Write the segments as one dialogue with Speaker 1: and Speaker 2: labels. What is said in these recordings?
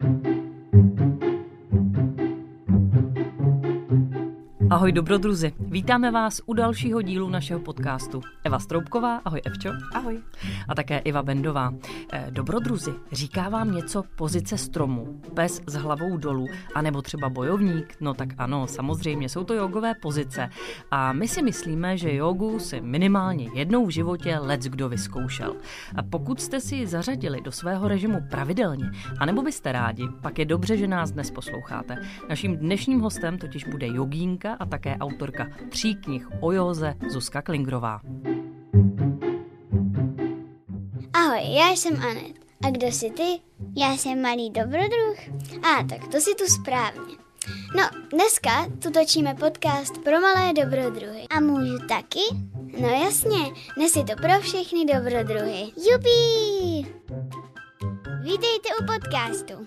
Speaker 1: thank you. Ahoj dobrodruzi, vítáme vás u dalšího dílu našeho podcastu. Eva Stroubková, ahoj Evčo.
Speaker 2: Ahoj.
Speaker 1: A také Iva Bendová. Eh, dobrodruzi, říká vám něco pozice stromu, pes s hlavou dolů, anebo třeba bojovník? No tak ano, samozřejmě, jsou to jogové pozice. A my si myslíme, že jogu si minimálně jednou v životě lec kdo vyzkoušel. A pokud jste si ji zařadili do svého režimu pravidelně, anebo byste rádi, pak je dobře, že nás dnes posloucháte. Naším dnešním hostem totiž bude jogínka a také autorka tří knih o józe Zuzka Klingrová.
Speaker 3: Ahoj, já jsem Anet. A kdo jsi ty? Já jsem malý dobrodruh. A tak to si tu správně. No, dneska tu točíme podcast pro malé dobrodruhy. A můžu taky? No jasně, dnes je to pro všechny dobrodruhy. Jupí! Vítejte u podcastu.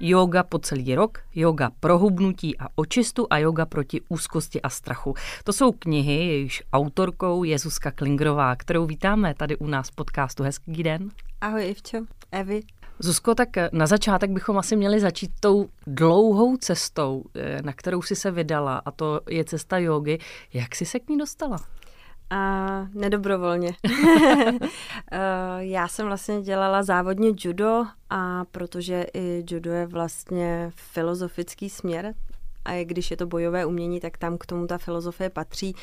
Speaker 1: Yoga po celý rok, yoga pro hubnutí a očistu a yoga proti úzkosti a strachu. To jsou knihy, jejichž autorkou je Zuzka Klingrová, kterou vítáme tady u nás v podcastu. Hezký den.
Speaker 2: Ahoj Ivčo, Evi.
Speaker 1: Zuzko, tak na začátek bychom asi měli začít tou dlouhou cestou, eh, na kterou si se vydala, a to je cesta jogy. Jak jsi se k ní dostala?
Speaker 2: A nedobrovolně. Já jsem vlastně dělala závodně judo a protože i judo je vlastně filozofický směr, a když je to bojové umění, tak tam k tomu ta filozofie patří,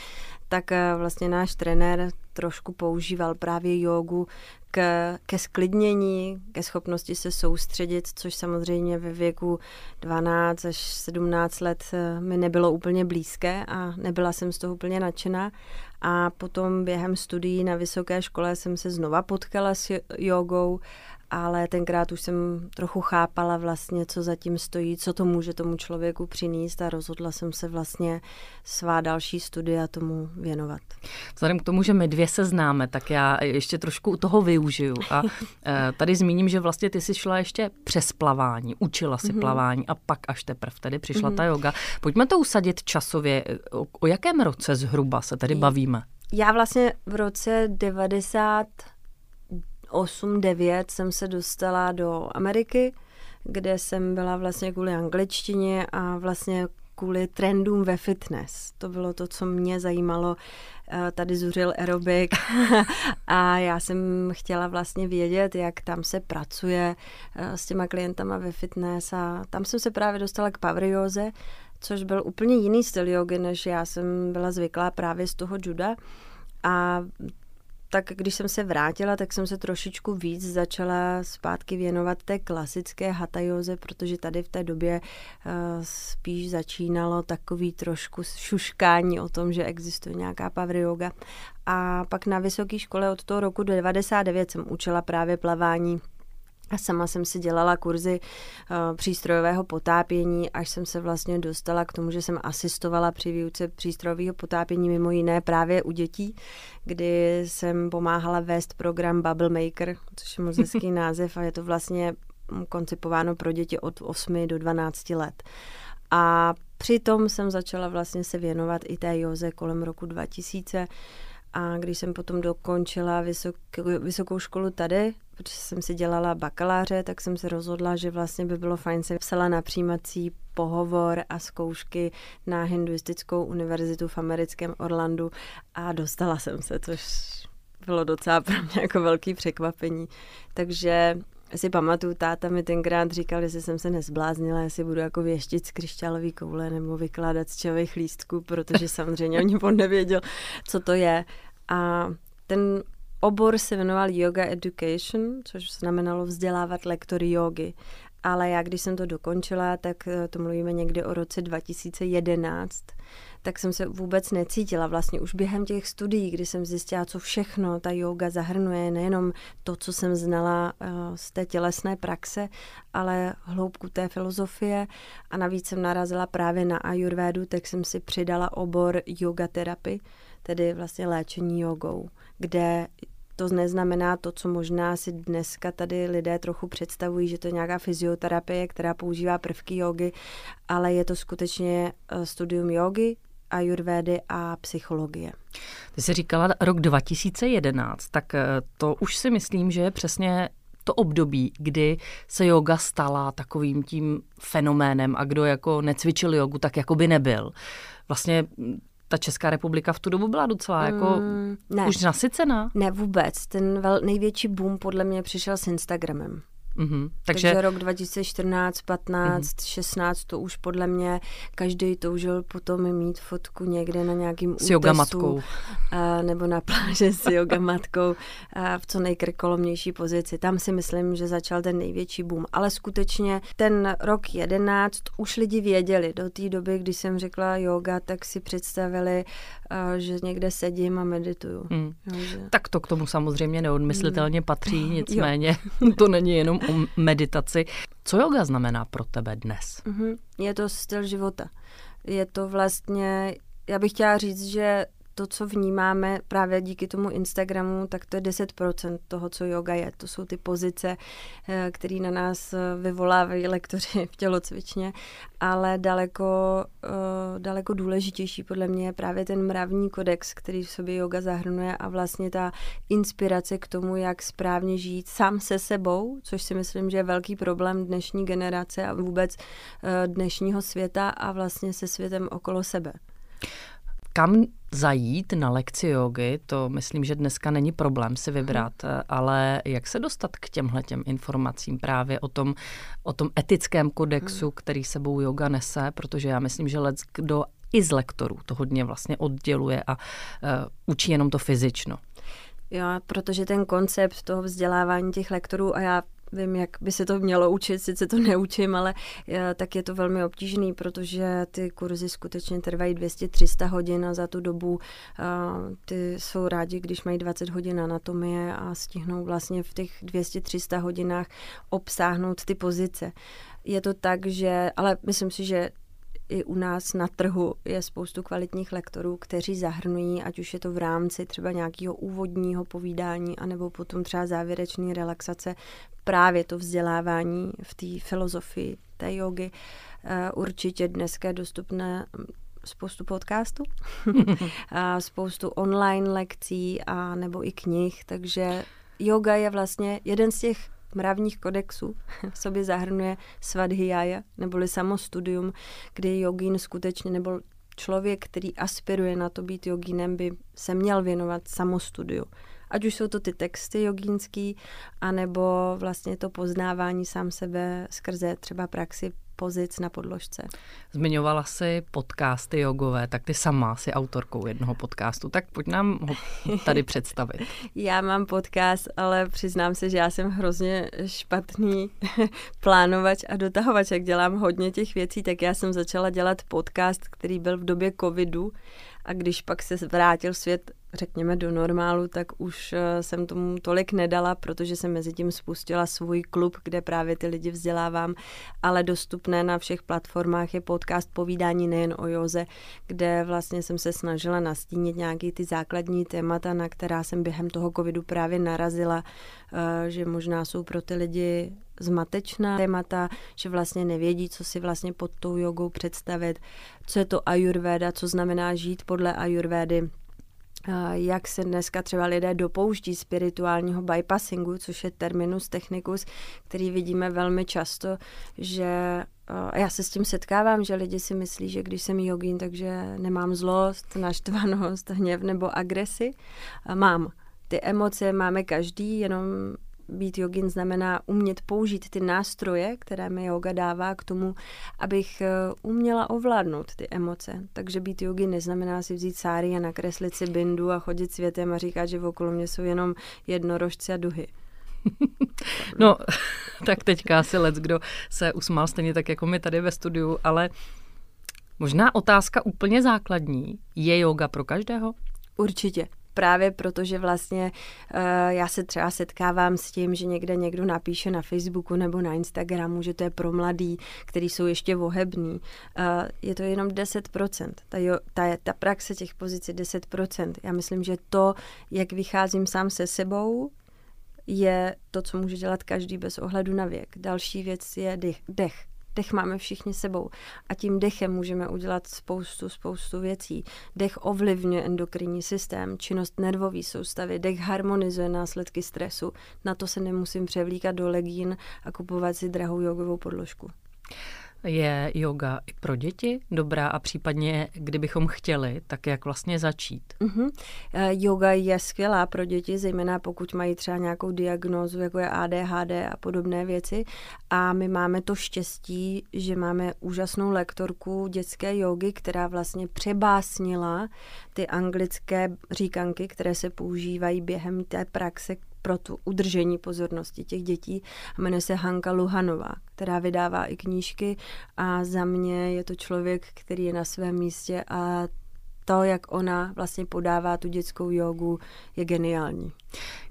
Speaker 2: tak eh, vlastně náš trenér trošku používal právě jogu k, ke sklidnění, ke schopnosti se soustředit, což samozřejmě ve věku 12 až 17 let eh, mi nebylo úplně blízké a nebyla jsem z toho úplně nadšená. A potom během studií na vysoké škole jsem se znova potkala s jogou ale tenkrát už jsem trochu chápala vlastně, co zatím stojí, co to může tomu člověku přinést a rozhodla jsem se vlastně svá další studia tomu věnovat.
Speaker 1: Vzhledem k tomu, že my dvě se známe, tak já ještě trošku toho využiju a eh, tady zmíním, že vlastně ty jsi šla ještě přes plavání, učila si mm-hmm. plavání a pak až teprve tedy přišla mm-hmm. ta yoga. Pojďme to usadit časově. O, o jakém roce zhruba se tady bavíme?
Speaker 2: Já vlastně v roce 90 8-9 jsem se dostala do Ameriky, kde jsem byla vlastně kvůli angličtině a vlastně kvůli trendům ve fitness. To bylo to, co mě zajímalo. Eh, tady zuřil aerobik a já jsem chtěla vlastně vědět, jak tam se pracuje eh, s těma klientama ve fitness a tam jsem se právě dostala k powerjóze, což byl úplně jiný styl jogy, než já jsem byla zvyklá právě z toho juda. A tak když jsem se vrátila, tak jsem se trošičku víc začala zpátky věnovat té klasické hatajoze, protože tady v té době uh, spíš začínalo takový trošku šuškání o tom, že existuje nějaká power yoga. A pak na vysoké škole od toho roku 99 jsem učila právě plavání a sama jsem si dělala kurzy uh, přístrojového potápění, až jsem se vlastně dostala k tomu, že jsem asistovala při výuce přístrojového potápění mimo jiné právě u dětí, kdy jsem pomáhala vést program Bubble Maker, což je moc hezký název a je to vlastně koncipováno pro děti od 8 do 12 let. A přitom jsem začala vlastně se věnovat i té joze kolem roku 2000 a když jsem potom dokončila vysok, vysokou školu tady, protože jsem si dělala bakaláře, tak jsem se rozhodla, že vlastně by bylo fajn se psala na přijímací pohovor a zkoušky na hinduistickou univerzitu v americkém Orlandu a dostala jsem se, což bylo docela pro mě jako velký překvapení. Takže si pamatuju, táta mi tenkrát říkal, jestli jsem se nezbláznila, jestli budu jako věštit z křišťálové koule nebo vykládat z čajových lístků, protože samozřejmě oni on nevěděl, co to je. A ten obor se jmenoval Yoga Education, což znamenalo vzdělávat lektory jogy. Ale já, když jsem to dokončila, tak eh, to mluvíme někdy o roce 2011, tak jsem se vůbec necítila vlastně už během těch studií, kdy jsem zjistila, co všechno ta yoga zahrnuje, nejenom to, co jsem znala uh, z té tělesné praxe, ale hloubku té filozofie. A navíc jsem narazila právě na ayurvédu, tak jsem si přidala obor yoga terapy, tedy vlastně léčení jogou, kde to neznamená to, co možná si dneska tady lidé trochu představují, že to je nějaká fyzioterapie, která používá prvky jogy, ale je to skutečně eh, studium jogy, ajurvédy a psychologie.
Speaker 1: Ty jsi říkala rok 2011, tak eh, to už si myslím, že je přesně to období, kdy se yoga stala takovým tím fenoménem a kdo jako necvičil jogu, tak jako by nebyl. Vlastně ta Česká republika v tu dobu byla docela jako mm, ne. už nasycená.
Speaker 2: Ne, vůbec. Ten vel, největší boom podle mě přišel s Instagramem.
Speaker 1: Mm-hmm.
Speaker 2: Takže... Takže rok 2014, 15, mm-hmm. 16, to už podle mě každý toužil potom mít fotku někde na nějakým
Speaker 1: s jogamatkou.
Speaker 2: A, nebo na pláži s yogamatkou a v co nejkrkolomnější pozici. Tam si myslím, že začal ten největší boom. Ale skutečně ten rok 11 už lidi věděli. Do té doby, kdy jsem řekla yoga, tak si představili, a, že někde sedím a medituju. Mm.
Speaker 1: Jo, že... Tak to k tomu samozřejmě neodmyslitelně mm. patří, nicméně to není jenom o meditaci. Co yoga znamená pro tebe dnes?
Speaker 2: Mm-hmm. Je to styl života. Je to vlastně, já bych chtěla říct, že to, co vnímáme právě díky tomu Instagramu, tak to je 10% toho, co yoga je. To jsou ty pozice, eh, které na nás eh, vyvolávají lektoři v tělocvičně, ale daleko, eh, daleko důležitější podle mě je právě ten mravní kodex, který v sobě yoga zahrnuje a vlastně ta inspirace k tomu, jak správně žít sám se sebou, což si myslím, že je velký problém dnešní generace a vůbec dnešního světa a vlastně se světem okolo sebe
Speaker 1: kam zajít na lekci jogy, to myslím, že dneska není problém si vybrat, hmm. ale jak se dostat k těmhle těm informacím právě o tom, o tom etickém kodexu, hmm. který sebou yoga nese, protože já myslím, že lec kdo i z lektorů to hodně vlastně odděluje a uh, učí jenom to fyzično.
Speaker 2: Jo, protože ten koncept toho vzdělávání těch lektorů, a já vím, jak by se to mělo učit, sice to neučím, ale eh, tak je to velmi obtížný, protože ty kurzy skutečně trvají 200-300 hodin a za tu dobu eh, ty jsou rádi, když mají 20 hodin anatomie a stihnou vlastně v těch 200-300 hodinách obsáhnout ty pozice. Je to tak, že, ale myslím si, že i u nás na trhu je spoustu kvalitních lektorů, kteří zahrnují, ať už je to v rámci třeba nějakého úvodního povídání, anebo potom třeba závěrečné relaxace, právě to vzdělávání v té filozofii té jogy. Eh, určitě dneska je dostupné hm, spoustu podcastů, a spoustu online lekcí a nebo i knih, takže yoga je vlastně jeden z těch mravních kodexů v sobě zahrnuje svadhyaya, neboli samostudium, kdy jogín skutečně, nebo člověk, který aspiruje na to být jogínem, by se měl věnovat samostudiu. Ať už jsou to ty texty jogínský, anebo vlastně to poznávání sám sebe skrze třeba praxi pozic na podložce.
Speaker 1: Zmiňovala si podcasty jogové, tak ty sama si autorkou jednoho podcastu, tak pojď nám ho tady představit.
Speaker 2: já mám podcast, ale přiznám se, že já jsem hrozně špatný plánovač a dotahovač, jak dělám hodně těch věcí, tak já jsem začala dělat podcast, který byl v době covidu a když pak se vrátil svět řekněme, do normálu, tak už eh, jsem tomu tolik nedala, protože jsem mezi tím spustila svůj klub, kde právě ty lidi vzdělávám, ale dostupné na všech platformách je podcast Povídání nejen o Joze, kde vlastně jsem se snažila nastínit nějaký ty základní témata, na která jsem během toho covidu právě narazila, eh, že možná jsou pro ty lidi zmatečná témata, že vlastně nevědí, co si vlastně pod tou jogou představit, co je to ayurveda, co znamená žít podle ayurvédy, jak se dneska třeba lidé dopouští spirituálního bypassingu, což je terminus technicus, který vidíme velmi často, že já se s tím setkávám, že lidi si myslí, že když jsem jogín, takže nemám zlost, naštvanost, hněv nebo agresi. Mám. Ty emoce máme každý, jenom být jogin znamená umět použít ty nástroje, které mi yoga dává k tomu, abych eh, uměla ovládnout ty emoce. Takže být jogin neznamená si vzít sáry a nakreslit si bindu a chodit světem a říkat, že okolo mě jsou jenom jednorožci a duhy.
Speaker 1: No, tak teďka asi lec, kdo se usmál stejně tak jako my tady ve studiu, ale možná otázka úplně základní. Je yoga pro každého?
Speaker 2: Určitě právě protože vlastně uh, já se třeba setkávám s tím, že někde někdo napíše na Facebooku nebo na Instagramu, že to je pro mladý, který jsou ještě vohební. Uh, je to jenom 10%. Ta, jo, ta, ta praxe těch pozic je 10%. Já myslím, že to, jak vycházím sám se sebou, je to, co může dělat každý bez ohledu na věk. Další věc je dech. dech Dech máme všichni sebou a tím dechem můžeme udělat spoustu, spoustu věcí. Dech ovlivňuje endokrinní systém, činnost nervové soustavy, dech harmonizuje následky stresu. Na to se nemusím převlíkat do legín a kupovat si drahou jogovou podložku.
Speaker 1: Je yoga i pro děti dobrá a případně, kdybychom chtěli, tak jak vlastně začít?
Speaker 2: Uh-huh. Yoga je skvělá pro děti, zejména pokud mají třeba nějakou diagnózu, jako je ADHD a podobné věci. A my máme to štěstí, že máme úžasnou lektorku dětské jogy, která vlastně přebásnila ty anglické říkanky, které se používají během té praxe pro tu udržení pozornosti těch dětí. A jmenuje se Hanka Luhanová, která vydává i knížky a za mě je to člověk, který je na svém místě a to, jak ona vlastně podává tu dětskou jogu, je geniální.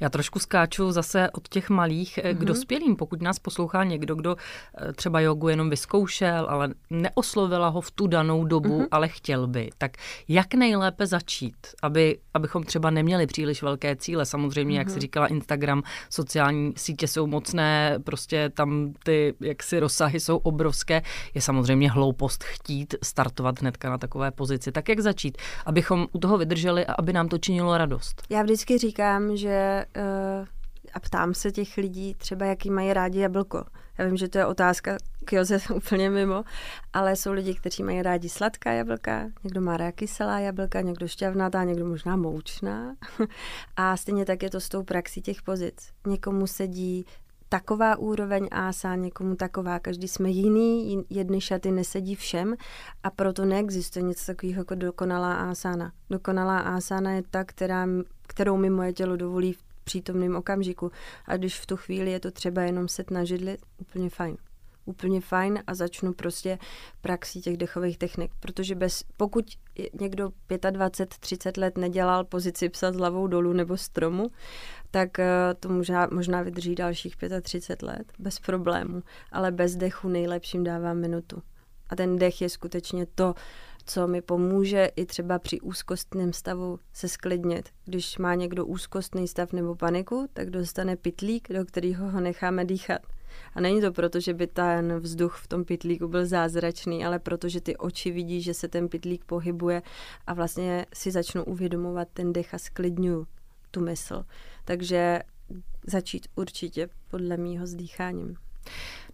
Speaker 1: Já trošku skáču zase od těch malých mm-hmm. k mhm. dospělým. Pokud nás poslouchá někdo, kdo eh, třeba jogu jenom vyzkoušel, ale neoslovila ho v tu danou dobu, mm-hmm. ale chtěl by, tak jak nejlépe začít, aby, abychom třeba neměli příliš velké cíle. Samozřejmě, mm-hmm. jak si mhm. říkala, Instagram, sociální sítě jsou mocné, prostě tam ty jaksi rozsahy jsou obrovské. Je samozřejmě hloupost chtít startovat hnedka na takové pozici. Tak jak začít, abychom u toho vydrželi a aby nám to činilo radost?
Speaker 2: Já vždycky říkám, že uh, a ptám se těch lidí třeba, jaký mají rádi jablko. Já vím, že to je otázka k Joze úplně mimo, ale jsou lidi, kteří mají rádi sladká jablka, někdo má rád kyselá jablka, někdo šťavnatá, někdo možná moučná. A stejně tak je to s tou praxí těch pozic. Někomu sedí taková úroveň ása, někomu taková, každý jsme jiný, jedny šaty nesedí všem a proto neexistuje nic takového jako dokonalá ásána. Dokonalá ásána je ta, která, kterou mi moje tělo dovolí v přítomném okamžiku. A když v tu chvíli je to třeba jenom set na židli, úplně fajn. Úplně fajn a začnu prostě praxí těch dechových technik, protože bez, pokud někdo 25-30 let nedělal pozici psa s hlavou dolů nebo stromu, tak eh, to možná, možná vydrží dalších 35 let bez problému, ale bez dechu nejlepším dává minutu. A ten dech je skutečně to, co mi pomůže i třeba při úzkostném stavu se sklidnit. Když má někdo úzkostný stav nebo paniku, tak dostane pitlík, do kterého ho necháme dýchat. A není to proto, že by ten vzduch v tom pitlíku byl zázračný, ale protože ty oči vidí, že se ten pitlík pohybuje a vlastně si začnou uvědomovat ten dech a sklidňuju tu mysl. Takže začít určitě podle mýho s dýcháním.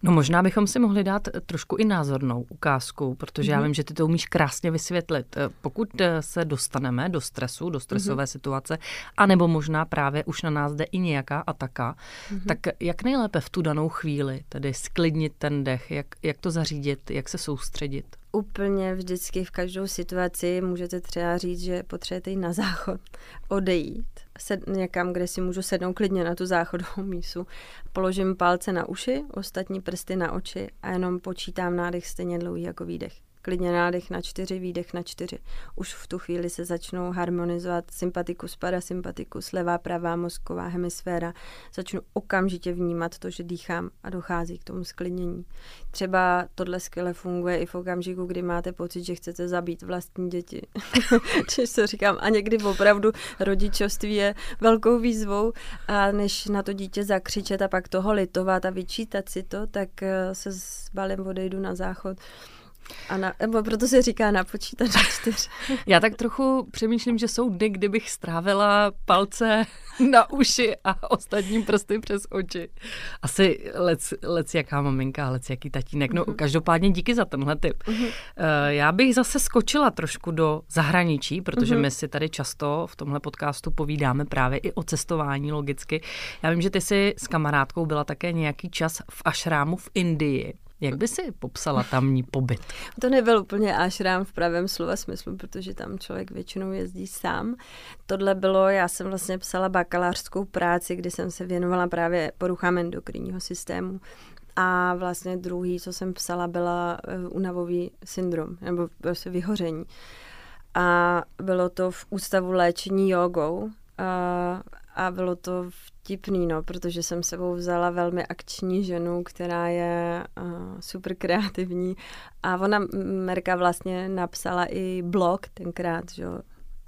Speaker 1: No možná bychom si mohli dát trošku i názornou ukázku, protože mm-hmm. já mhm. vím, že ty to umíš krásně vysvětlit. Pokud eh, se dostaneme do stresu, do stresové mm-hmm. situace, anebo možná právě už na nás jde i nějaká ataka, mm-hmm. tak jak nejlépe v tu danou chvíli, tedy sklidnit ten dech, jak, jak to zařídit, jak se soustředit?
Speaker 2: úplně vždycky v každou situaci můžete třeba říct, že potřebujete jít na záchod, odejít sed, někam, kde si můžu sednout klidně na tu záchodovou mísu. Položím palce na uši, ostatní prsty na oči a jenom počítám nádech stejně dlouhý jako výdech klidně nádech na čtyři, výdech na čtyři. Už v tu chvíli se začnou harmonizovat sympatikus, parasympatikus, levá, pravá mozková hemisféra. Začnu okamžitě vnímat to, že dýchám a dochází k tomu sklidnění. Třeba tohle skvěle funguje i v okamžiku, kdy máte pocit, že chcete zabít vlastní děti. Čiž to říkám. A někdy opravdu rodičovství je velkou výzvou a než na to dítě zakřičet a pak toho litovat a vyčítat si to, tak eh, se s balem odejdu na záchod. A na, nebo proto se říká na počítač čtyř.
Speaker 1: Já tak trochu přemýšlím, že jsou dny, kdybych strávila palce na uši a ostatní prsty přes oči. Asi lec, lec jaká maminka, lec jaký tatínek. No uh-huh. každopádně díky za tenhle tip. Uh-huh. Já bych zase skočila trošku do zahraničí, protože uh-huh. my si tady často v tomhle podcastu povídáme právě i o cestování logicky. Já vím, že ty jsi s kamarádkou byla také nějaký čas v Ašrámu v Indii. Jak by si popsala tamní pobyt?
Speaker 2: To nebyl úplně ašrám v pravém slova smyslu, protože tam člověk většinou jezdí sám. Tohle bylo, já jsem vlastně psala bakalářskou práci, kdy jsem se věnovala právě poruchám endokrinního systému. A vlastně druhý, co jsem psala, byla eh, unavový syndrom, nebo prostě vyhoření. A bylo to v ústavu léčení jogou. A, bylo to vtipný, no, protože jsem sebou vzala velmi akční ženu, která je uh, super kreativní. A ona, Merka vlastně napsala i blog tenkrát, že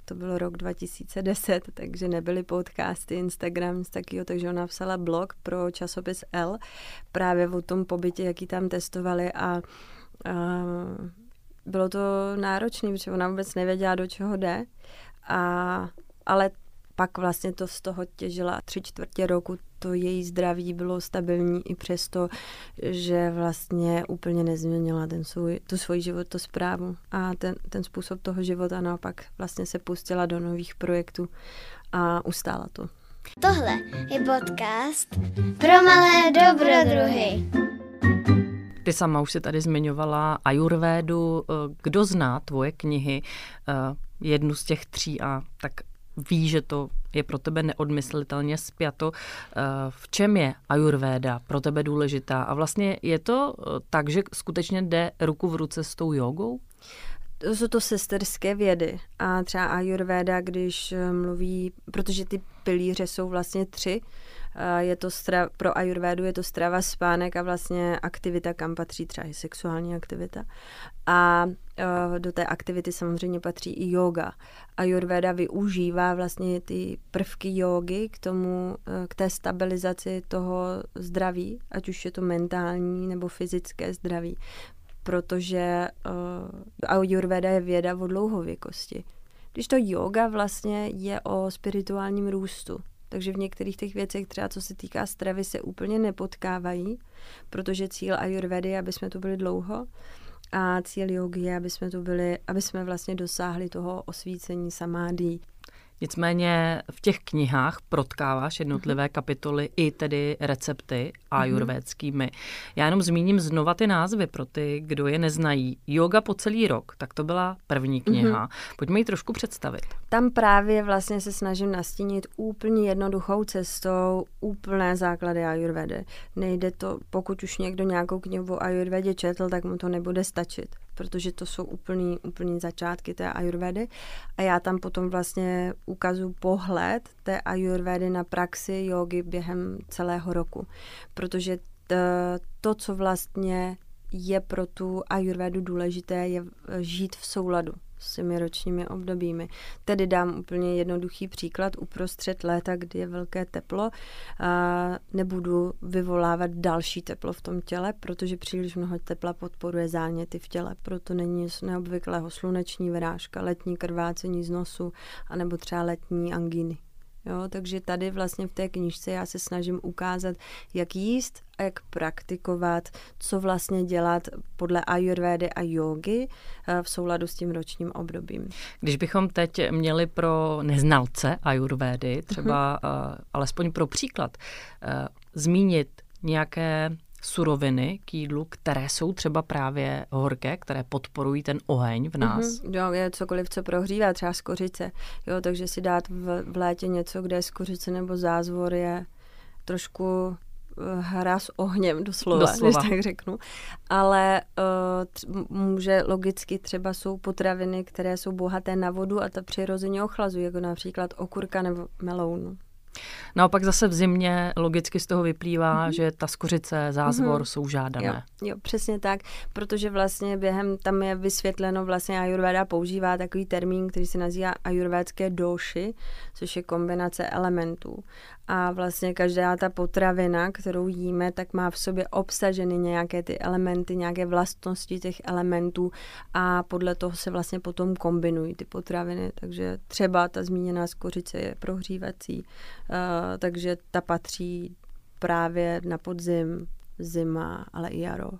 Speaker 2: to bylo rok 2010, takže nebyly podcasty, Instagram, takýho, takže ona napsala blog pro časopis L právě o tom pobytě, jaký tam testovali a, a bylo to náročné, protože ona vůbec nevěděla, do čeho jde, a, ale pak vlastně to z toho těžila tři čtvrtě roku, to její zdraví bylo stabilní i přesto, že vlastně úplně nezměnila ten svůj, tu svoji životosprávu a ten, ten způsob toho života naopak vlastně se pustila do nových projektů a ustála to.
Speaker 3: Tohle je podcast pro malé dobrodruhy.
Speaker 1: Ty sama už si tady zmiňovala Ajurvédu. Kdo zná tvoje knihy, eh, jednu z těch tří a tak ví, že to je pro tebe neodmyslitelně spjato. Eh, v čem je ajurvéda pro tebe důležitá? A vlastně je to eh, tak, že skutečně jde ruku v ruce s tou jogou?
Speaker 2: To jsou to sesterské vědy a třeba ajurvéda, když eh, mluví, protože ty pilíře jsou vlastně tři, je to stra, pro ajurvédu je to strava, spánek a vlastně aktivita, kam patří třeba i sexuální aktivita. A do té aktivity samozřejmě patří i yoga. Ayurveda využívá vlastně ty prvky jogy k tomu, k té stabilizaci toho zdraví, ať už je to mentální nebo fyzické zdraví, protože uh, Ayurveda je věda o dlouhověkosti. Když to yoga vlastně je o spirituálním růstu, takže v některých těch věcech, třeba co se týká stravy, se úplně nepotkávají, protože cíl Ayurvedy je, aby jsme tu byli dlouho a cíl jogy je, aby jsme tu byli, aby jsme vlastně dosáhli toho osvícení samádí.
Speaker 1: Nicméně v těch knihách protkáváš jednotlivé mhm. kapitoly i tedy recepty ajurvédskými. Já jenom zmíním znova ty názvy pro ty, kdo je neznají. Yoga po celý rok, tak to byla první kniha. Mm-hmm. Pojďme ji trošku představit.
Speaker 2: Tam právě vlastně se snažím nastínit úplně jednoduchou cestou úplné základy ajurvedy. Nejde to, pokud už někdo nějakou knihu o ajurvedě četl, tak mu to nebude stačit protože to jsou úplný, úplný začátky té ajurvedy a já tam potom vlastně ukazu pohled té ajurvedy na praxi jogy během celého roku, protože to, co vlastně je pro tu ajurvedu důležité, je žít v souladu s těmi ročními obdobími. Tedy dám úplně jednoduchý příklad. Uprostřed léta, kdy je velké teplo, nebudu vyvolávat další teplo v tom těle, protože příliš mnoho tepla podporuje záněty v těle. Proto není nic neobvyklého sluneční vyrážka, letní krvácení z nosu, anebo třeba letní angíny. Jo, takže tady vlastně v té knižce já se snažím ukázat, jak jíst a jak praktikovat, co vlastně dělat podle ayurvédy a jogy eh, v souladu s tím ročním obdobím.
Speaker 1: Když bychom teď měli pro neznalce ayurvédy, třeba uh-huh. uh, alespoň pro příklad, uh, zmínit nějaké suroviny k jídlu, které jsou třeba právě horké, které podporují ten oheň v nás. Mm-hmm.
Speaker 2: Jo, je cokoliv, co prohřívá, třeba skořice. Jo, takže si dát v, v létě něco, kde je skořice nebo zázvor, je trošku eh, hra s ohněm doslova, doslova. když tak řeknu. Ale uh, může logicky třeba jsou potraviny, které jsou bohaté na vodu a ta přirozeně ochlazují, jako například okurka nebo melounu.
Speaker 1: Naopak zase v zimě logicky z toho vyplývá, mm-hmm. že ta skořice, zázvor mm-hmm. jsou žádané.
Speaker 2: Jo, jo, přesně tak, protože vlastně během tam je vysvětleno, vlastně Ayurveda používá takový termín, který se nazývá ajurvédské doši, což je kombinace elementů a vlastně každá ta potravina, kterou jíme, tak má v sobě obsaženy nějaké ty elementy, nějaké vlastnosti těch elementů a podle toho se vlastně potom kombinují ty potraviny. Takže třeba ta zmíněná skořice je prohřívací, uh, takže ta patří právě na podzim, zima, ale i jaro.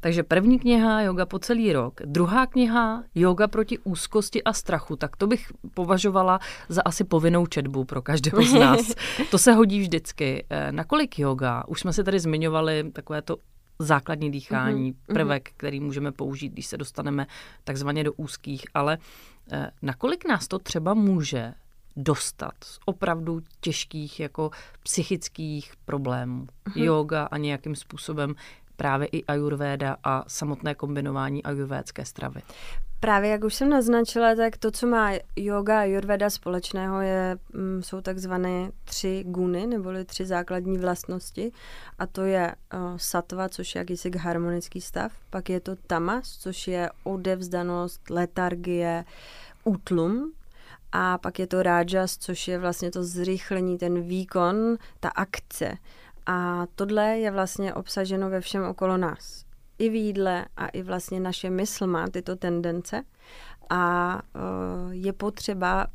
Speaker 1: Takže první kniha Yoga po celý rok, druhá kniha Yoga proti úzkosti a strachu, tak to bych považovala za asi povinnou četbu pro každého z nás. to se hodí vždycky. Eh, nakolik yoga? Už jsme si tady zmiňovali takové to základní dýchání, mm-hmm. prvek, který můžeme použít, když se dostaneme takzvaně do úzkých, ale eh, nakolik nás to třeba může dostat z opravdu těžkých jako psychických problémů. Mm-hmm. Yoga a nějakým způsobem právě i ajurvéda a samotné kombinování ajurvédské stravy.
Speaker 2: Právě jak už jsem naznačila, tak to, co má yoga a ayurveda společného, je, mm, jsou takzvané tři guny, neboli tři základní vlastnosti. A to je uh, satva, což je jakýsi harmonický stav. Pak je to tamas, což je odevzdanost, letargie, útlum. A pak je to rájas, což je vlastně to zrychlení, ten výkon, ta akce. A tohle je vlastně obsaženo ve všem okolo nás. I v jídle a i vlastně naše mysl má tyto tendence. A uh, je potřeba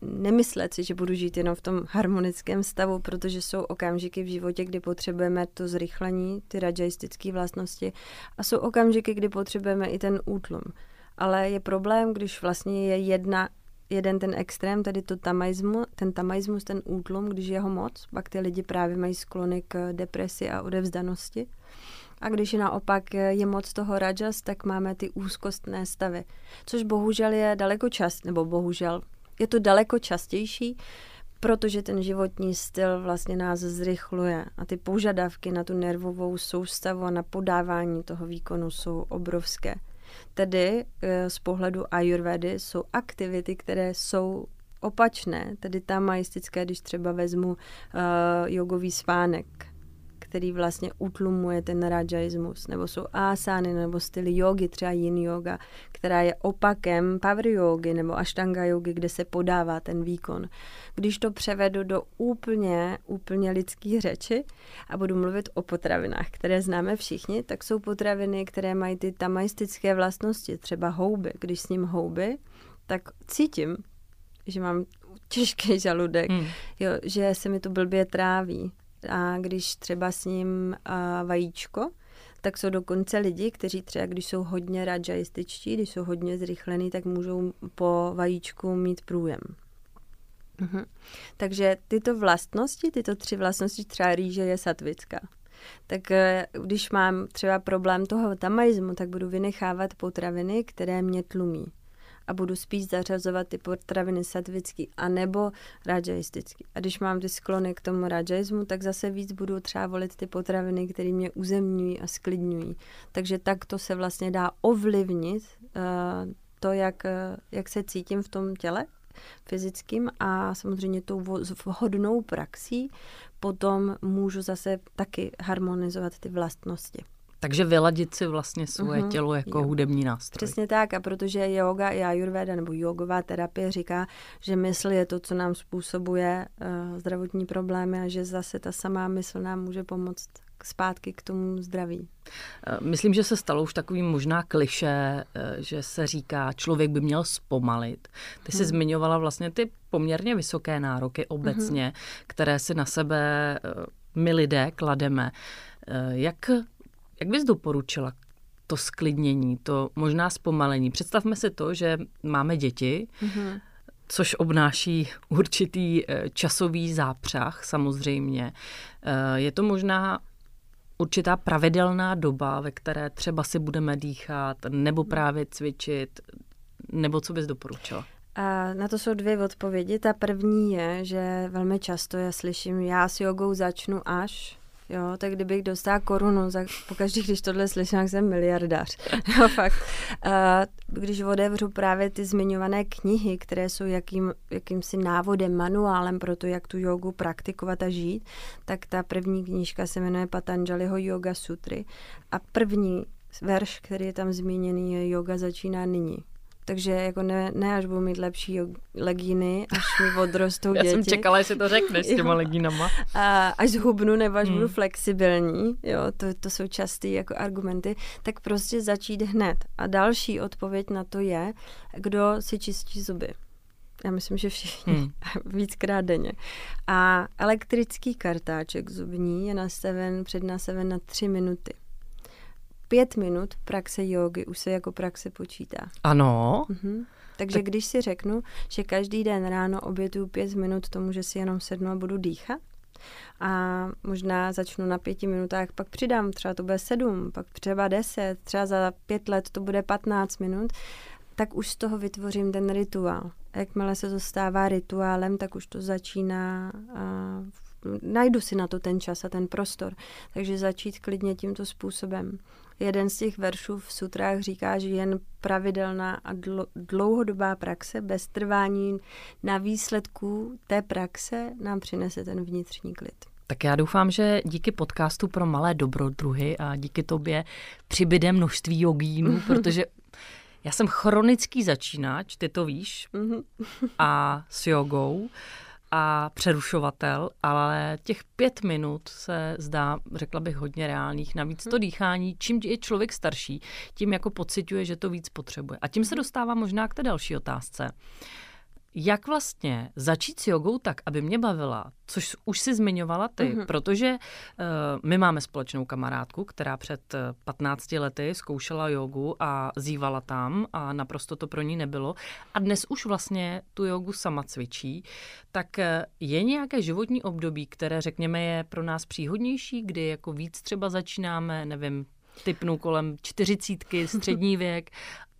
Speaker 2: nemyslet si, že budu žít jenom v tom harmonickém stavu, protože jsou okamžiky v životě, kdy potřebujeme to zrychlení, ty rajajistické vlastnosti a jsou okamžiky, kdy potřebujeme i ten útlum. Ale je problém, když vlastně je jedna, jeden ten extrém, tedy to tamaismu, ten tamaismus, ten útlum, když je ho moc, pak ty lidi právě mají sklony k depresi a odevzdanosti. A když je naopak je moc toho rajas, tak máme ty úzkostné stavy, což bohužel je daleko čas, nebo bohužel je to daleko častější, protože ten životní styl vlastně nás zrychluje a ty požadavky na tu nervovou soustavu a na podávání toho výkonu jsou obrovské. Tedy eh, z pohledu ayurvedy jsou aktivity, které jsou opačné, tedy tamaistické, když třeba vezmu uh, jogový spánek, který vlastně utlumuje ten rajaismus, nebo jsou asány, nebo styly jogy, třeba yin yoga, která je opakem power yogi nebo ashtanga yogi, kde se podává ten výkon. Když to převedu do úplně, úplně lidské řeči a budu mluvit o potravinách, které známe všichni, tak jsou potraviny, které mají ty tamaistické vlastnosti, třeba houby. Když s ním houby, tak cítím, že mám těžký žaludek, hmm. jo, že se mi to blbě tráví, a když třeba s ním vajíčko, tak jsou dokonce lidi, kteří třeba, když jsou hodně rajajističtí, když jsou hodně zrychlený, tak můžou po vajíčku mít průjem. Mhm. Takže tyto vlastnosti, tyto tři vlastnosti, třeba rýže je satvická. Tak e, když mám třeba problém toho tamaismu, tak budu vynechávat potraviny, které mě tlumí a budu spíš zařazovat ty potraviny satvický anebo rajajistický. A když mám ty sklony k tomu rajajismu, tak zase víc budu třeba volit ty potraviny, které mě uzemňují a sklidňují. Takže takto se vlastně dá ovlivnit uh, to, jak, uh, jak se cítím v tom těle fyzickým a samozřejmě tou vhodnou praxí potom můžu zase taky harmonizovat ty vlastnosti.
Speaker 1: Takže vyladit si vlastně svoje uh-huh. tělo jako jo. hudební nástroj.
Speaker 2: Přesně tak a protože yoga i ayurveda nebo yogová terapie říká, že mysl je to, co nám způsobuje uh, zdravotní problémy a že zase ta samá mysl nám může pomoct zpátky k tomu zdraví.
Speaker 1: Eh, myslím, že se stalo už takovým možná kliše, eh, že se říká, člověk by měl zpomalit. Ty jsi hmm. zmiňovala vlastně ty poměrně vysoké nároky obecně, hmm. které si na sebe my lidé klademe. Jak jak bys doporučila to sklidnění, to možná zpomalení? Představme si to, že máme děti, mm-hmm. což obnáší určitý eh, časový zápřah samozřejmě. Eh, je to možná určitá pravidelná doba, ve které třeba si budeme dýchat, nebo právě cvičit, nebo co bys doporučila?
Speaker 2: A na to jsou dvě odpovědi. Ta první je, že velmi často já slyším, já s jogou začnu až Jo, tak kdybych dostala korunu, za pokaždý, když tohle slyším, jak jsem miliardář. jo, fakt. A když otevřu právě ty zmiňované knihy, které jsou jakým, jakýmsi návodem, manuálem pro to, jak tu jogu praktikovat a žít, tak ta první knížka se jmenuje Patanjaliho Yoga Sutry a první verš, který je tam zmíněný, je yoga začíná nyní. Takže jako ne, ne až budu mít lepší legíny, až mi odrostou
Speaker 1: Já
Speaker 2: děti.
Speaker 1: Já jsem čekala, jestli to řekneš s těma legínama.
Speaker 2: A až zhubnu nebo až hmm. budu flexibilní, jo, to, to jsou časté jako argumenty, tak prostě začít hned. A další odpověď na to je, kdo si čistí zuby. Já myslím, že všichni. Hmm. Víckrát denně. A elektrický kartáček zubní je nastaven, přednastaven na tři minuty pět minut praxe jogy už se jako praxe počítá.
Speaker 1: Ano.
Speaker 2: Mhm. Takže tak... když si řeknu, že každý den ráno obětuju pět minut tomu, že si jenom sednu a budu dýchat, a možná začnu na pěti minutách, pak přidám, třeba to bude sedm, pak třeba deset, třeba za pět let to bude patnáct minut, tak už z toho vytvořím ten rituál. A jakmile se to stává rituálem, tak už to začíná a najdu si na to ten čas a ten prostor. Takže začít klidně tímto způsobem. Jeden z těch veršů v sutrách říká, že jen pravidelná a dlouhodobá praxe bez trvání na výsledku té praxe nám přinese ten vnitřní klid.
Speaker 1: Tak já doufám, že díky podcastu pro malé dobrodruhy a díky tobě přibyde množství jogínů, protože Já jsem chronický začínač, ty to víš, mm-hmm. a s jogou a přerušovatel, ale těch pět minut se zdá, řekla bych, hodně reálných. Navíc to dýchání, čím je člověk starší, tím jako pociťuje, že to víc potřebuje. A tím se dostává možná k té další otázce. Jak vlastně začít s jogou tak, aby mě bavila, což už si zmiňovala ty, mm-hmm. protože uh, my máme společnou kamarádku, která před 15 eh, lety zkoušela jogu a zývala tam a naprosto to pro ní nebylo. A dnes už vlastně tu jogu sama cvičí. Tak uh, je nějaké životní období, které řekněme je pro nás příhodnější, kdy jako víc třeba začínáme, nevím, typnu kolem čtyřicítky, střední věk,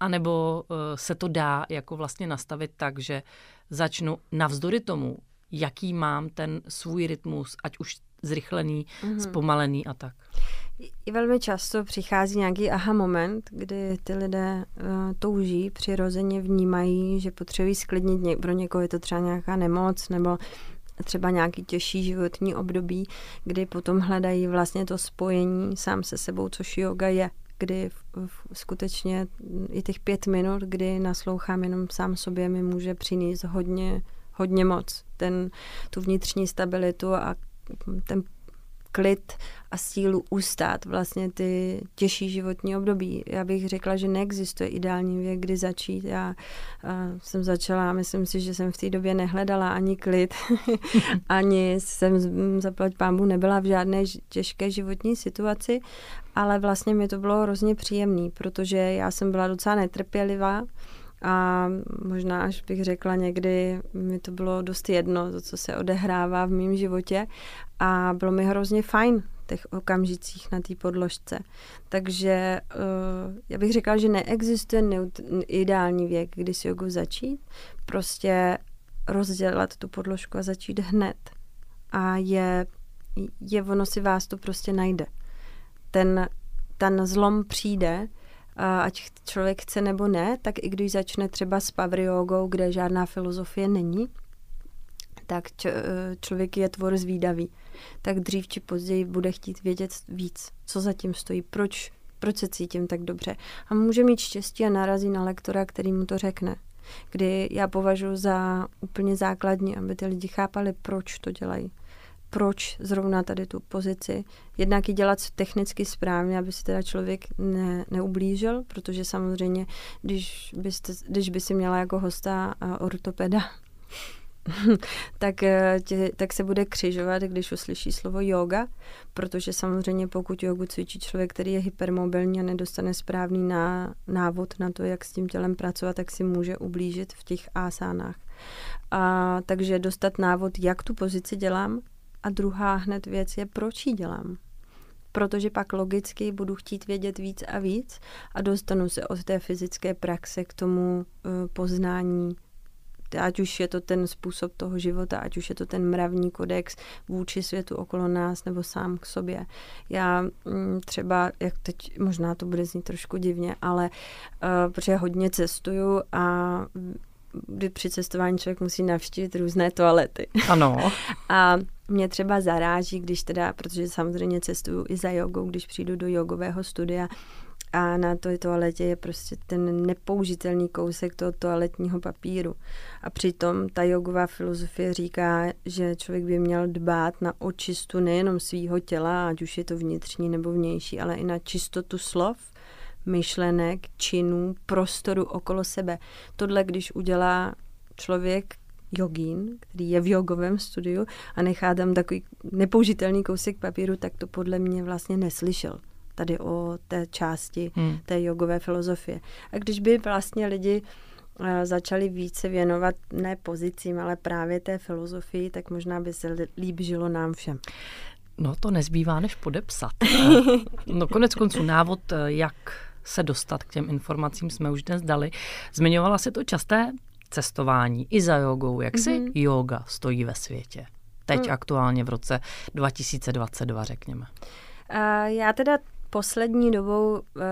Speaker 1: anebo uh, se to dá jako vlastně nastavit tak, že začnu navzdory tomu, jaký mám ten svůj rytmus, ať už zrychlený, mm-hmm. zpomalený a tak.
Speaker 2: I velmi často přichází nějaký aha moment, kdy ty lidé uh, touží, přirozeně vnímají, že potřebují sklidnit, pro někoho je to třeba nějaká nemoc nebo třeba nějaký těžší životní období, kdy potom hledají vlastně to spojení sám se sebou, což yoga je kdy v, v, skutečně i těch pět minut, kdy naslouchám jenom sám sobě, mi může přinést hodně, hodně moc. Ten, tu vnitřní stabilitu a ten klid a sílu ustát vlastně ty těžší životní období. Já bych řekla, že neexistuje ideální věk, kdy začít. Já jsem začala, myslím si, že jsem v té době nehledala ani klid, ani jsem zaplať pámbu nebyla v žádné těžké životní situaci, ale vlastně mi to bylo hrozně příjemné, protože já jsem byla docela netrpělivá, a možná až bych řekla někdy, mi to bylo dost jedno, to, co se odehrává v mém životě a bylo mi hrozně fajn těch okamžicích na té podložce. Takže uh, já bych řekla, že neexistuje neut- ideální věk, kdy si jogu začít. Prostě rozdělat tu podložku a začít hned. A je, je ono si vás to prostě najde. Ten, ten zlom přijde, ať člověk chce nebo ne, tak i když začne třeba s power jogou, kde žádná filozofie není, tak člověk je tvor zvídavý. Tak dřív či později bude chtít vědět víc, co zatím stojí, proč, proč se cítím tak dobře. A může mít štěstí a narazí na lektora, který mu to řekne. Kdy já považuji za úplně základní, aby ty lidi chápali, proč to dělají proč zrovna tady tu pozici. Jednak ji dělat technicky správně, aby si teda člověk ne, neublížil, protože samozřejmě, když, byste, když by si měla jako hosta ortopeda, tak, eh, tě, tak se bude křižovat, když uslyší slovo yoga, protože samozřejmě pokud jogu cvičí člověk, který je hypermobilní a nedostane správný ná, návod na to, jak s tím tělem pracovat, tak si může ublížit v těch asánách. A, takže dostat návod, jak tu pozici dělám, a druhá hned věc je, proč ji dělám. Protože pak logicky budu chtít vědět víc a víc a dostanu se od té fyzické praxe k tomu uh, poznání ať už je to ten způsob toho života, ať už je to ten mravní kodex vůči světu okolo nás nebo sám k sobě. Já mm, třeba, jak teď možná to bude znít trošku divně, ale uh, protože hodně cestuju a kdy při cestování člověk musí navštívit různé toalety.
Speaker 1: Ano.
Speaker 2: a mě třeba zaráží, když teda, protože samozřejmě cestuju i za jogou, když přijdu do jogového studia a na té toaletě je prostě ten nepoužitelný kousek toho toaletního papíru. A přitom ta jogová filozofie říká, že člověk by měl dbát na očistu nejenom svého těla, ať už je to vnitřní nebo vnější, ale i na čistotu slov, myšlenek, činů, prostoru okolo sebe. Tohle, když udělá člověk, jogín, který je v jogovém studiu a nechá tam takový nepoužitelný kousek papíru, tak to podle mě vlastně neslyšel tady o té části hmm. té jogové filozofie. A když by vlastně lidi eh, začali více věnovat ne pozicím, ale právě té filozofii, tak možná by se líp žilo nám všem.
Speaker 1: No to nezbývá než podepsat. no konec konců návod, eh, jak se dostat k těm informacím, jsme už dnes dali. Zmiňovala si to časté cestování i za jogou. Jak si mm-hmm. yoga stojí ve světě? Teď mm. aktuálně v roce 2022, řekněme.
Speaker 2: Já teda poslední dobou uh,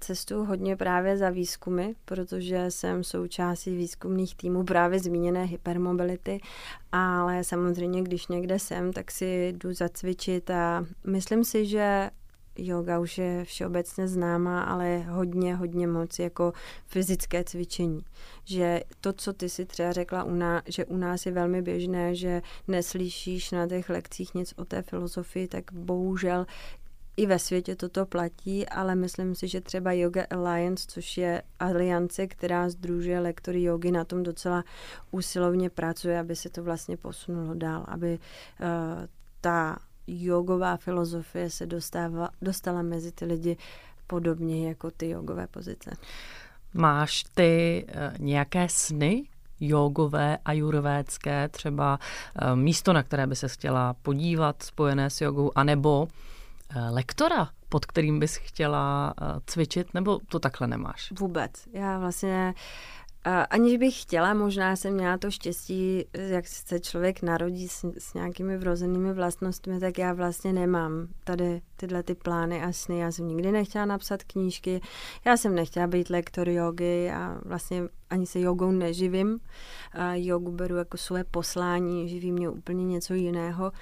Speaker 2: cestuju hodně právě za výzkumy, protože jsem součástí výzkumných týmů právě zmíněné hypermobility, ale samozřejmě, když někde jsem, tak si jdu zacvičit a myslím si, že yoga už je všeobecně známá, ale hodně, hodně moc jako fyzické cvičení. Že to, co ty si třeba řekla, u nás, že u nás je velmi běžné, že neslyšíš na těch lekcích nic o té filozofii, tak bohužel i ve světě toto platí, ale myslím si, že třeba Yoga Alliance, což je aliance, která združuje lektory jogy, na tom docela úsilovně pracuje, aby se to vlastně posunulo dál, aby uh, ta jogová filozofie se dostává, dostala mezi ty lidi podobně jako ty jogové pozice.
Speaker 1: Máš ty uh, nějaké sny jogové a jurvédské, třeba uh, místo, na které by se chtěla podívat, spojené s jogou, anebo lektora, pod kterým bys chtěla cvičit, nebo to takhle nemáš?
Speaker 2: Vůbec. Já vlastně Aniž bych chtěla, možná jsem měla to štěstí, jak se člověk narodí s, s nějakými vrozenými vlastnostmi, tak já vlastně nemám tady tyhle ty plány a sny. Já jsem nikdy nechtěla napsat knížky, já jsem nechtěla být lektor jogy a vlastně ani se jogou neživím. A jogu beru jako své poslání, živí mě úplně něco jiného,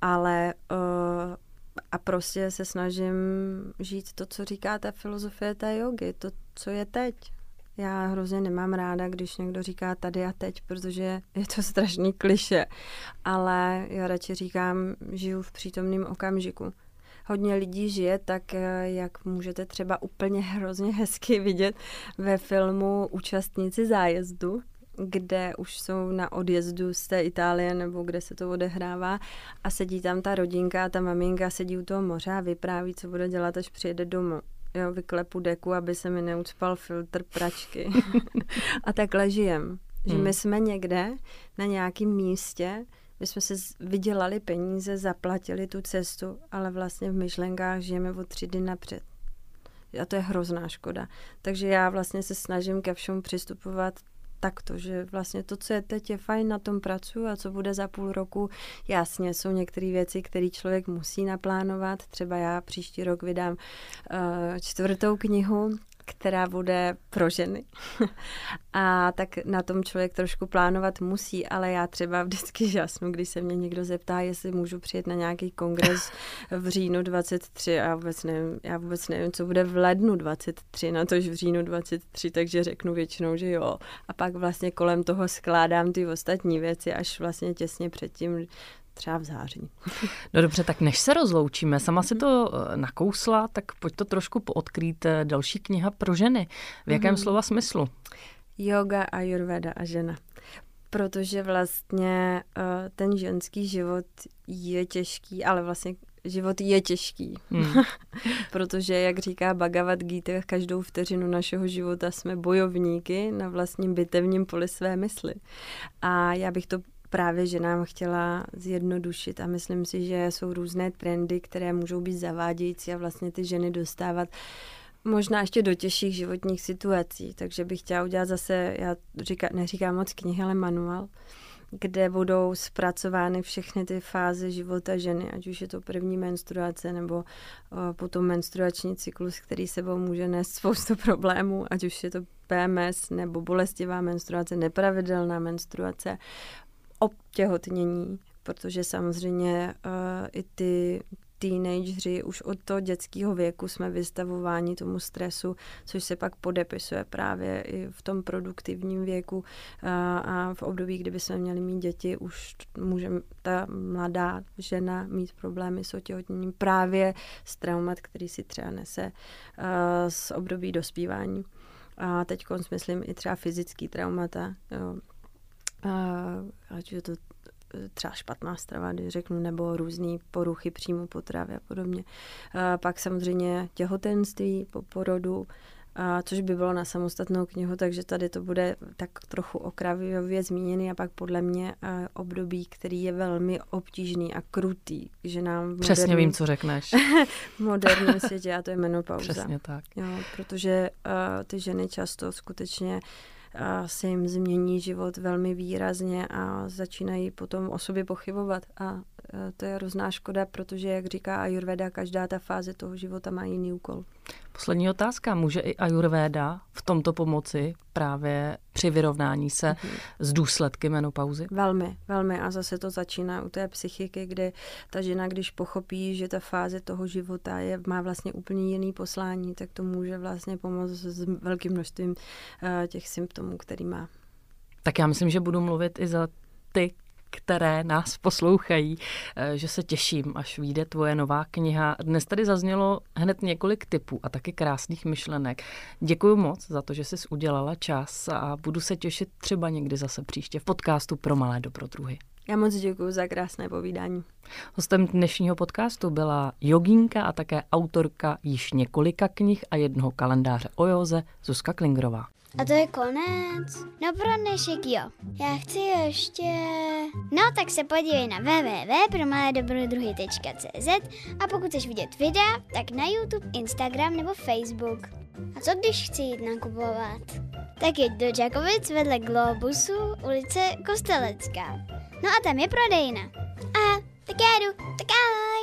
Speaker 2: ale uh, a prostě se snažím žít to, co říká ta filozofie té jogy, to, co je teď. Já hrozně nemám ráda, když někdo říká tady a teď, protože je to strašný kliše. Ale já radši říkám, žiju v přítomném okamžiku. Hodně lidí žije tak, eh, jak můžete třeba úplně hrozně hezky vidět ve filmu Účastníci zájezdu, kde už jsou na odjezdu z té Itálie nebo kde se to odehrává a sedí tam ta rodinka a ta maminka sedí u toho moře a vypráví, co bude dělat, až přijede domů jo, vyklepu deku, aby se mi neucpal filtr pračky. a takhle žijem. Že hmm. my jsme někde na nějakém místě, my jsme se vydělali peníze, zaplatili tu cestu, ale vlastně v myšlenkách žijeme o tři dny napřed. A to je hrozná škoda. Takže já vlastně se snažím ke všemu přistupovat takto, že vlastně to, co je teď, je fajn, na tom pracuji a co bude za půl roku, jasně, jsou některé věci, které člověk musí naplánovat. Třeba já příští rok vydám uh, čtvrtou knihu, která bude pro ženy. a tak na tom člověk trošku plánovat musí, ale já třeba vždycky žasnu, když se mě někdo zeptá, jestli můžu přijet na nějaký kongres v říjnu 23 a já vůbec nevím, já vůbec nevím, co bude v lednu 23, na tož v říjnu 23, takže řeknu většinou, že jo. A pak vlastně kolem toho skládám ty ostatní věci až vlastně těsně předtím třeba v září.
Speaker 1: No dobře, tak než se rozloučíme, sama si to eh, nakousla, tak pojď to trošku poodkrýt. Eh, další kniha pro ženy. V jakém mm. slova smyslu?
Speaker 2: Yoga, ayurveda a žena. Protože vlastně uh, ten ženský život je těžký, ale vlastně život je těžký. Hmm. Protože, jak říká Bhagavad Gita, každou vteřinu našeho života jsme bojovníky na vlastním bitevním poli své mysli. A já bych to právě, že nám chtěla zjednodušit a myslím si, že jsou různé trendy, které můžou být zavádějící a vlastně ty ženy dostávat možná ještě do těžších životních situací. Takže bych chtěla udělat zase, já říká, neříkám moc knihy, ale manuál, kde budou zpracovány všechny ty fáze života ženy, ať už je to první menstruace nebo uh, potom menstruační cyklus, který sebou může nést spoustu problémů, ať už je to PMS nebo bolestivá menstruace, nepravidelná menstruace, obtěhotnění, protože samozřejmě uh, i ty teenageři už od toho dětského věku jsme vystavováni tomu stresu, což se pak podepisuje právě i v tom produktivním věku uh, a v období, kdyby jsme měli mít děti, už může ta mladá žena mít problémy s otěhotněním právě s traumat, který si třeba nese uh, z období dospívání. A teď myslím i třeba fyzický traumata, jo, ať je to e, třeba špatná strava, když řeknu, nebo různé poruchy příjmu potravy a podobně. A pak samozřejmě těhotenství po porodu, a což by bylo na samostatnou knihu, takže tady to bude tak trochu okrajově zmíněný a pak podle mě e, období, který je velmi obtížný a krutý, že nám...
Speaker 1: Přesně moderním, vím, co řekneš.
Speaker 2: v moderním světě a to je menopauza.
Speaker 1: Přesně tak.
Speaker 2: Jo, protože uh, ty ženy často skutečně uh, se jim změní život velmi výrazně a začínají potom o sobě pochybovat. A to je hrozná škoda, protože, jak říká Ayurveda, každá ta fáze toho života má jiný úkol.
Speaker 1: Poslední otázka. Může i Ayurveda v tomto pomoci právě při vyrovnání se mm-hmm. s důsledky menopauzy?
Speaker 2: Velmi, velmi. A zase to začíná u té psychiky, kdy ta žena, když pochopí, že ta fáze toho života je, má vlastně úplně jiný poslání, tak to může vlastně pomoct s velkým množstvím uh, těch symptomů, který má.
Speaker 1: Tak já myslím, že budu mluvit i za ty, které nás poslouchají, eh, že se těším, až vyjde tvoje nová kniha. Dnes tady zaznělo hned několik typů a taky krásných myšlenek. Děkuji moc za to, že jsi udělala čas a budu se těšit třeba někdy zase příště v podcastu pro malé dobrodruhy.
Speaker 2: Já moc děkuji za krásné povídání.
Speaker 1: Hostem dnešního podcastu byla jogínka a také autorka již několika knih a jednoho kalendáře o józe Zuzka Klingrová.
Speaker 3: A to je konec. No pro dnešek jo. Já chci ještě... No tak se podívej na www.promaledobrodruhy.cz a pokud chceš vidět videa, tak na YouTube, Instagram nebo Facebook. A co když chci jít nakupovat? Tak jeď do Čakovic vedle Globusu, ulice Kostelecká. No a tam je prodejna. A tak já jdu, tak ahoj.